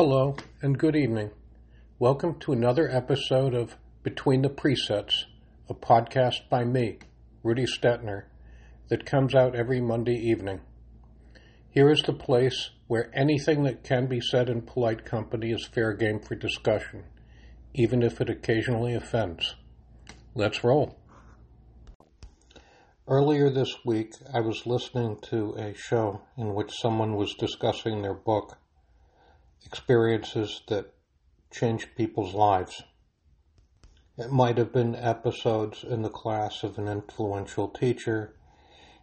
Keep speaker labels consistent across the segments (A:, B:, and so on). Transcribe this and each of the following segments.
A: Hello and good evening. Welcome to another episode of Between the Presets, a podcast by me, Rudy Stetner, that comes out every Monday evening. Here is the place where anything that can be said in polite company is fair game for discussion, even if it occasionally offends. Let's roll. Earlier this week, I was listening to a show in which someone was discussing their book, Experiences That Change People's Lives. It might have been episodes in the class of an influential teacher.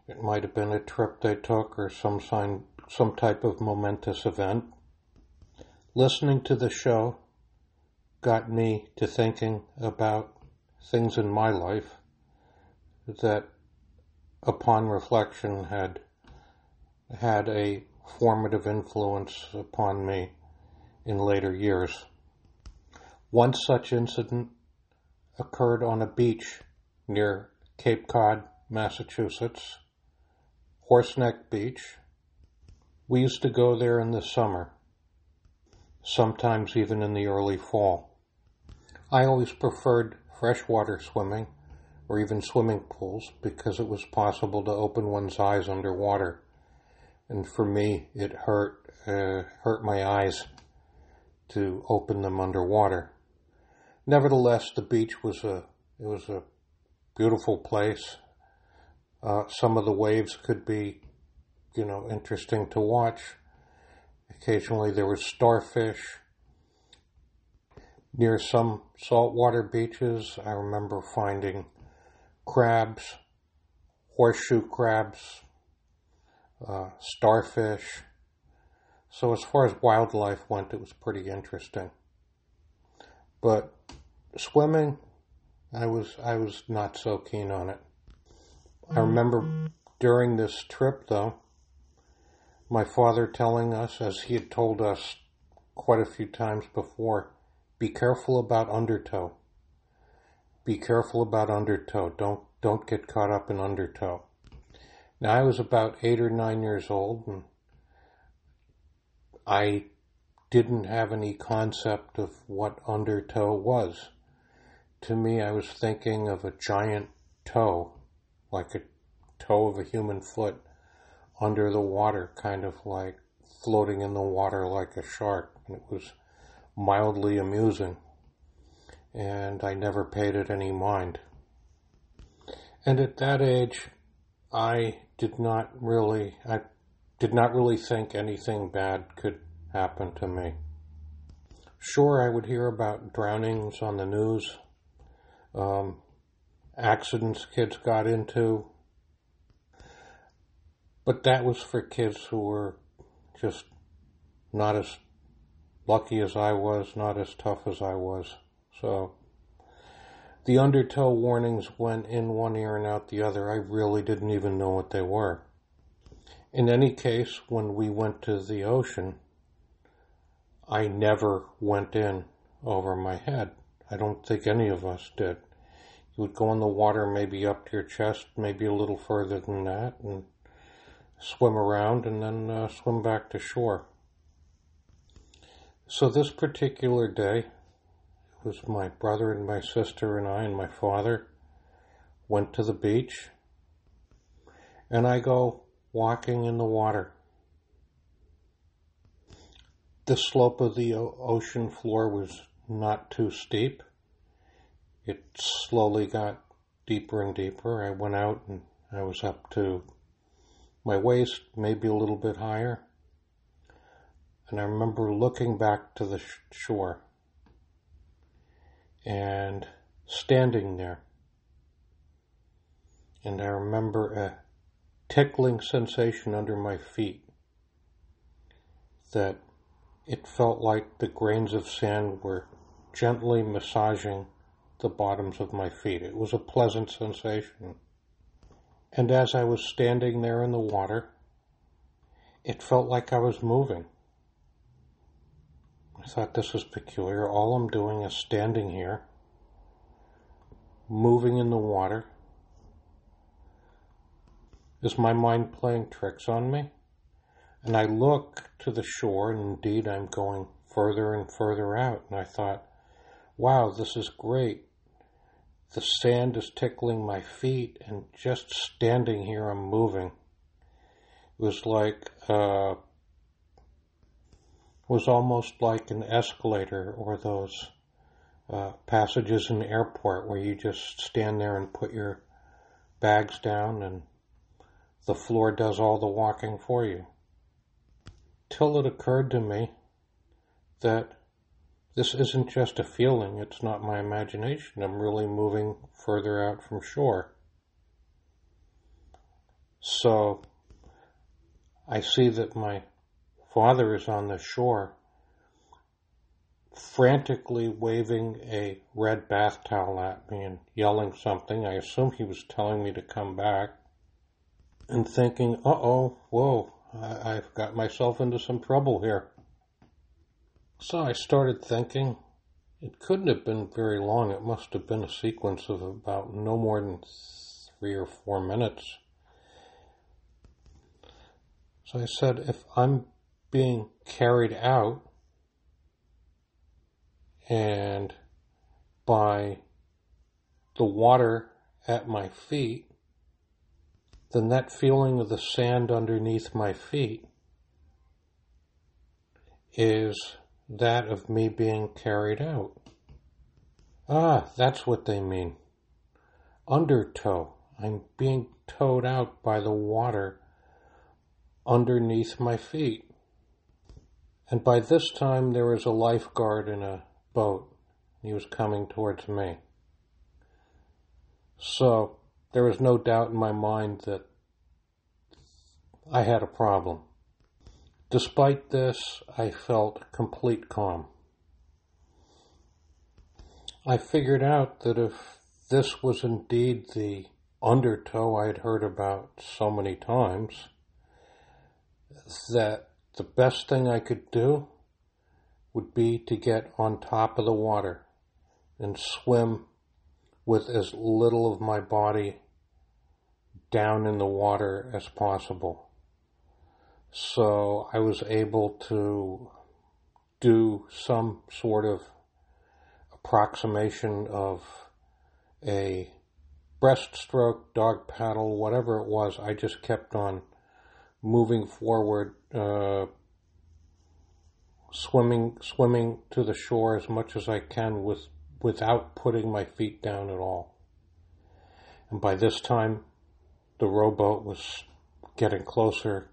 A: It might have been a trip they took or some sign, some type of momentous event. Listening to the show got me to thinking about things in my life that upon reflection, had had a formative influence upon me in later years. One such incident occurred on a beach near Cape Cod, Massachusetts, Horseneck Beach. We used to go there in the summer, sometimes even in the early fall. I always preferred freshwater swimming or even swimming pools because it was possible to open one's eyes underwater. And for me, it hurt, uh, hurt my eyes to open them underwater. Nevertheless, the beach was a, it was a beautiful place. Uh, some of the waves could be, you know, interesting to watch. Occasionally there was starfish. Near some saltwater beaches, I remember finding crabs, horseshoe crabs, uh, starfish. So as far as wildlife went, it was pretty interesting. But swimming, I was I was not so keen on it. I mm-hmm. remember during this trip, though, my father telling us, as he had told us quite a few times before, be careful about undertow be careful about undertow. Don't don't get caught up in undertow. Now I was about eight or nine years old, and I didn't have any concept of what undertow was. To me, I was thinking of a giant toe, like a toe of a human foot, under the water, kind of like floating in the water like a shark. And it was mildly amusing and I never paid it any mind. And at that age, I did not really, I did not really think anything bad could happen to me. Sure, I would hear about drownings on the news, um, accidents kids got into, but that was for kids who were just not as lucky as I was, not as tough as I was. So the undertow warnings went in one ear and out the other. I really didn't even know what they were. In any case, when we went to the ocean, I never went in over my head. I don't think any of us did. You would go in the water maybe up to your chest, maybe a little further than that, and swim around and then uh, swim back to shore. So this particular day, it was my brother and my sister and I and my father went to the beach and I go walking in the water. The slope of the ocean floor was not too steep. It slowly got deeper and deeper. I went out and I was up to my waist, maybe a little bit higher. And I remember looking back to the shore and standing there. And I remember a tickling sensation under my feet that it felt like the grains of sand were gently massaging the bottoms of my feet. It was a pleasant sensation. And as I was standing there in the water, it felt like I was moving. I thought this was peculiar. All I'm doing is standing here, moving in the water. Is my mind playing tricks on me? And I look to the shore, and indeed I'm going further and further out. And I thought, wow, this is great. The sand is tickling my feet, and just standing here, I'm moving. It was like, uh, was almost like an escalator or those uh, passages in the airport where you just stand there and put your bags down and the floor does all the walking for you. Till it occurred to me that this isn't just a feeling, it's not my imagination. I'm really moving further out from shore. So I see that my father is on the shore, frantically waving a red bath towel at me and yelling something. I assume he was telling me to come back and thinking, uh oh, whoa, I- I've got myself into some trouble here. So I started thinking, it couldn't have been very long. It must have been a sequence of about no more than three or four minutes. So I said, if I'm being carried out and by the water at my feet, then that feeling of the sand underneath my feet is that of me being carried out. Ah, that's what they mean. Undertow. I'm being towed out by the water underneath my feet. And by this time, there was a lifeguard in a boat. He was coming towards me. So there was no doubt in my mind that I had a problem. Despite this, I felt complete calm. I figured out that if this was indeed the undertow I had heard about so many times, that the best thing I could do would be to get on top of the water and swim with as little of my body down in the water as possible. So I was able to do some sort of approximation of a breaststroke, dog paddle, whatever it was. I just kept on moving forward, uh, swimming, swimming to the shore as much as I can with, without putting my feet down at all. And by this time, the rowboat was getting closer.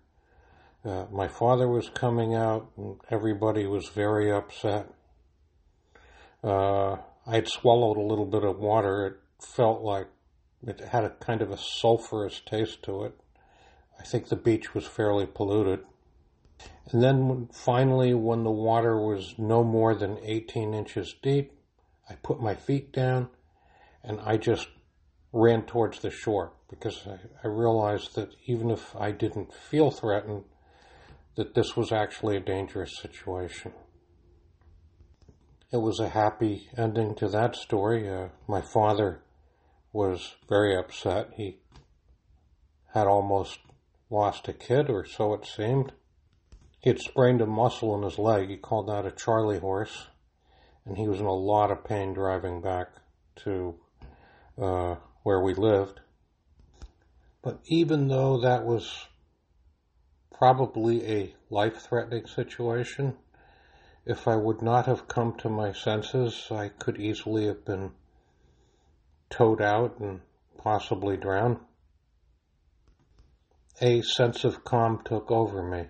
A: Uh, my father was coming out, and everybody was very upset. Uh, I'd swallowed a little bit of water. It felt like it had a kind of a sulfurous taste to it. I think the beach was fairly polluted. And then finally, when the water was no more than 18 inches deep, I put my feet down and I just ran towards the shore because I, I realized that even if I didn't feel threatened, that this was actually a dangerous situation. It was a happy ending to that story. Uh, my father was very upset. He had almost lost a kid, or so it seemed. He had sprained a muscle in his leg. He called that a Charlie horse, and he was in a lot of pain driving back to uh, where we lived. But even though that was probably a life threatening situation, if I would not have come to my senses, I could easily have been towed out and possibly drowned a sense of calm took over me.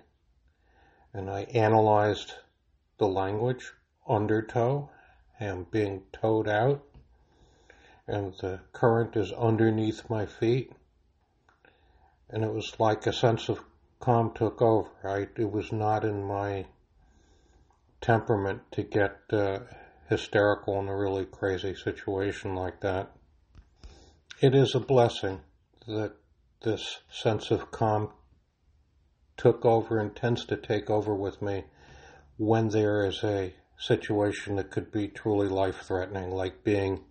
A: And I analyzed the language, undertow, and being towed out, and the current is underneath my feet. And it was like a sense of calm took over. I, it was not in my temperament to get uh, hysterical in a really crazy situation like that. It is a blessing that this sense of calm took over and tends to take over with me when there is a situation that could be truly life threatening, like being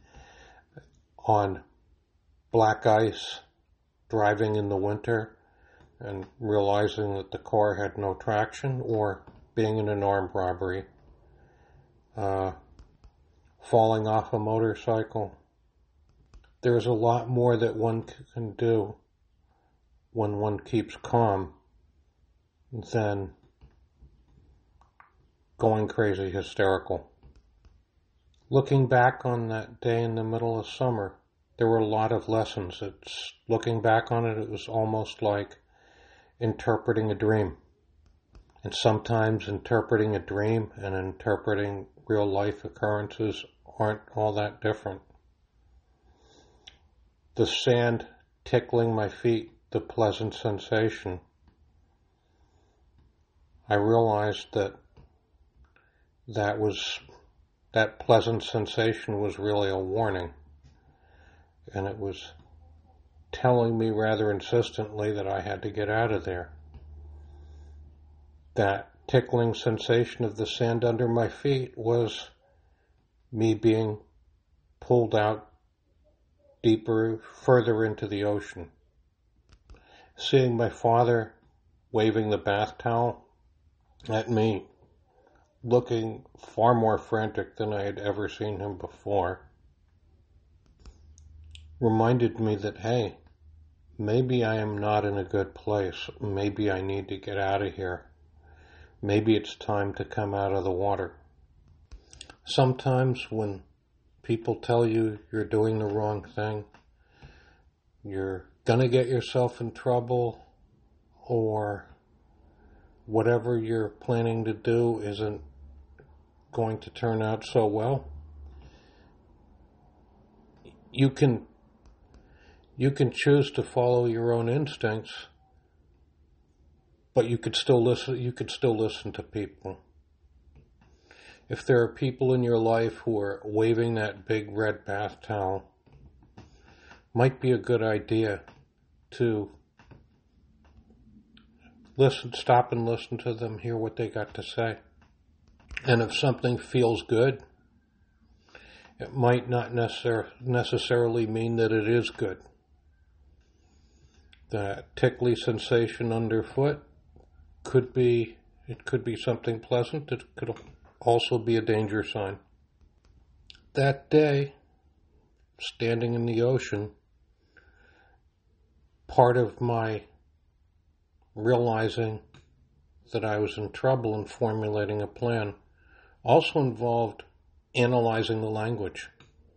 A: on black ice, driving in the winter, and realizing that the car had no traction, or being in an armed robbery uh, falling off a motorcycle. There's a lot more that one can do when one keeps calm than going crazy hysterical. Looking back on that day in the middle of summer, there were a lot of lessons. It's looking back on it, it was almost like interpreting a dream. And sometimes interpreting a dream and interpreting real life occurrences aren't all that different. The sand tickling my feet, the pleasant sensation. I realized that that was that pleasant sensation was really a warning. And it was telling me rather insistently that I had to get out of there. That tickling sensation of the sand under my feet was me being pulled out deeper, further into the ocean. Seeing my father waving the bath towel at me, looking far more frantic than I had ever seen him before, reminded me that, hey, maybe I am not in a good place. Maybe I need to get out of here. Maybe it's time to come out of the water. Sometimes when people tell you you're doing the wrong thing, you're gonna get yourself in trouble, or whatever you're planning to do isn't going to turn out so well, you can you can choose to follow your own instincts but you could still listen you could still listen to people. If there are people in your life who are waving that big red bath towel might be a good idea to listen stop and listen to them hear what they got to say and if something feels good it might not necessar- necessarily mean that it is good that tickly sensation underfoot could be it could be something pleasant. It could also be a danger sign. That day, standing in the ocean, part of my realizing that I was in trouble and formulating a plan also involved analyzing the language.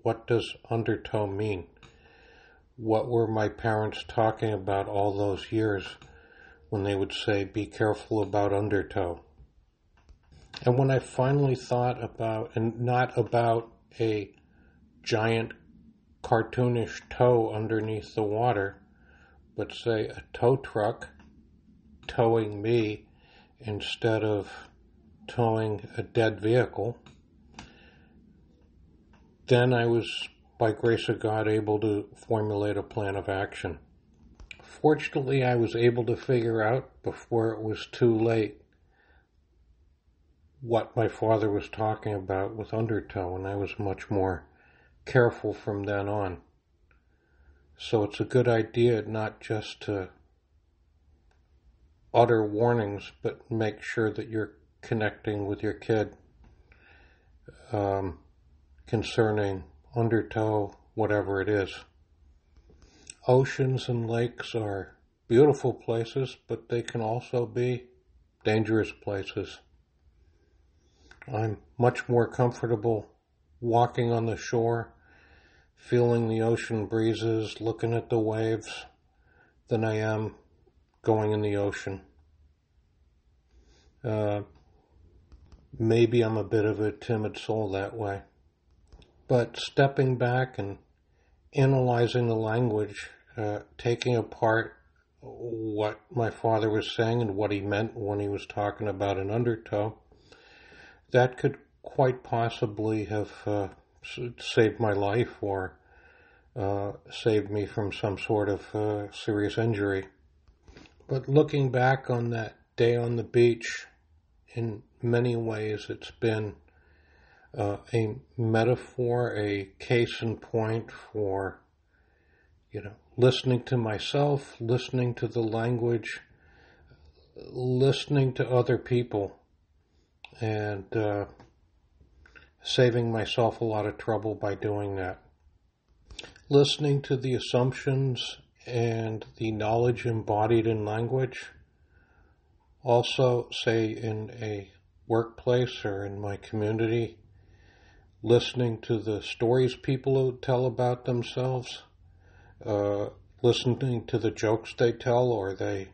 A: What does undertow mean? What were my parents talking about all those years? when they would say, be careful about undertow. And when I finally thought about, and not about a giant cartoonish toe underneath the water, but say a tow truck towing me instead of towing a dead vehicle, then I was, by grace of God, able to formulate a plan of action. Fortunately, I was able to figure out before it was too late what my father was talking about with undertow, and I was much more careful from then on. So it's a good idea not just to utter warnings, but make sure that you're connecting with your kid um, concerning undertow, whatever it is. Oceans and lakes are beautiful places, but they can also be dangerous places. I'm much more comfortable walking on the shore, feeling the ocean breezes, looking at the waves, than I am going in the ocean. Uh, maybe I'm a bit of a timid soul that way. But stepping back and analyzing the language, uh, taking apart what my father was saying and what he meant when he was talking about an undertow, that could quite possibly have uh, saved my life or uh, saved me from some sort of uh, serious injury. But looking back on that day on the beach, in many ways, it's been uh, a metaphor, a case in point for, you know, listening to myself, listening to the language, listening to other people, and uh, saving myself a lot of trouble by doing that. Listening to the assumptions and the knowledge embodied in language. Also, say in a workplace or in my community, listening to the stories people tell about themselves, uh, listening to the jokes they tell, or they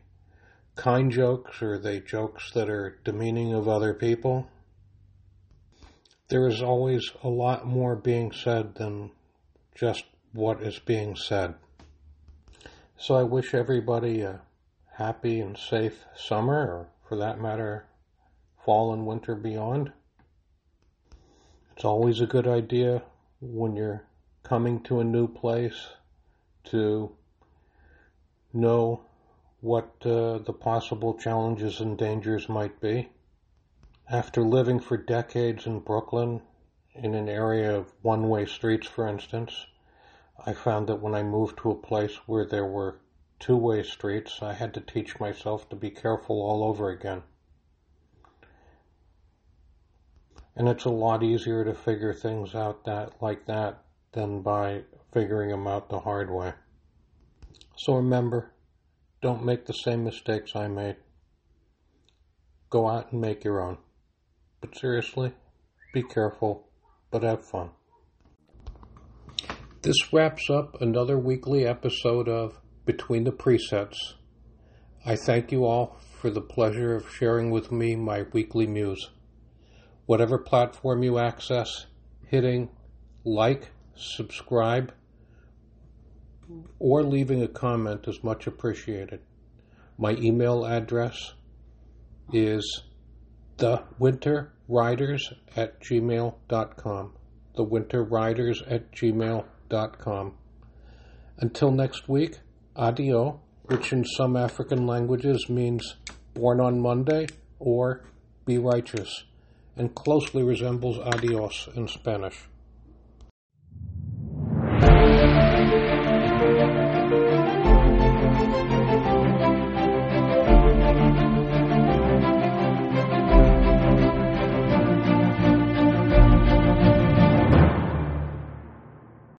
A: kind jokes, or they jokes that are demeaning of other people. There is always a lot more being said than just what is being said. So I wish everybody a happy and safe summer, or for that matter, fall and winter beyond. It's always a good idea when you're coming to a new place to know what uh, the possible challenges and dangers might be. After living for decades in Brooklyn, in an area of one way streets, for instance, I found that when I moved to a place where there were two way streets, I had to teach myself to be careful all over again. And it's a lot easier to figure things out that like that than by figuring them out the hard way. So remember, don't make the same mistakes I made. Go out and make your own. But seriously, be careful, but have fun. This wraps up another weekly episode of Between the Presets. I thank you all for the pleasure of sharing with me my weekly muse. Whatever platform you access, hitting like, subscribe, or leaving a comment is much appreciated. My email address is thewinterriders at gmail.com. Thewinterriders at gmail.com until next week, adio, which in some African languages means born on Monday or be righteous, and closely resembles adios in Spanish.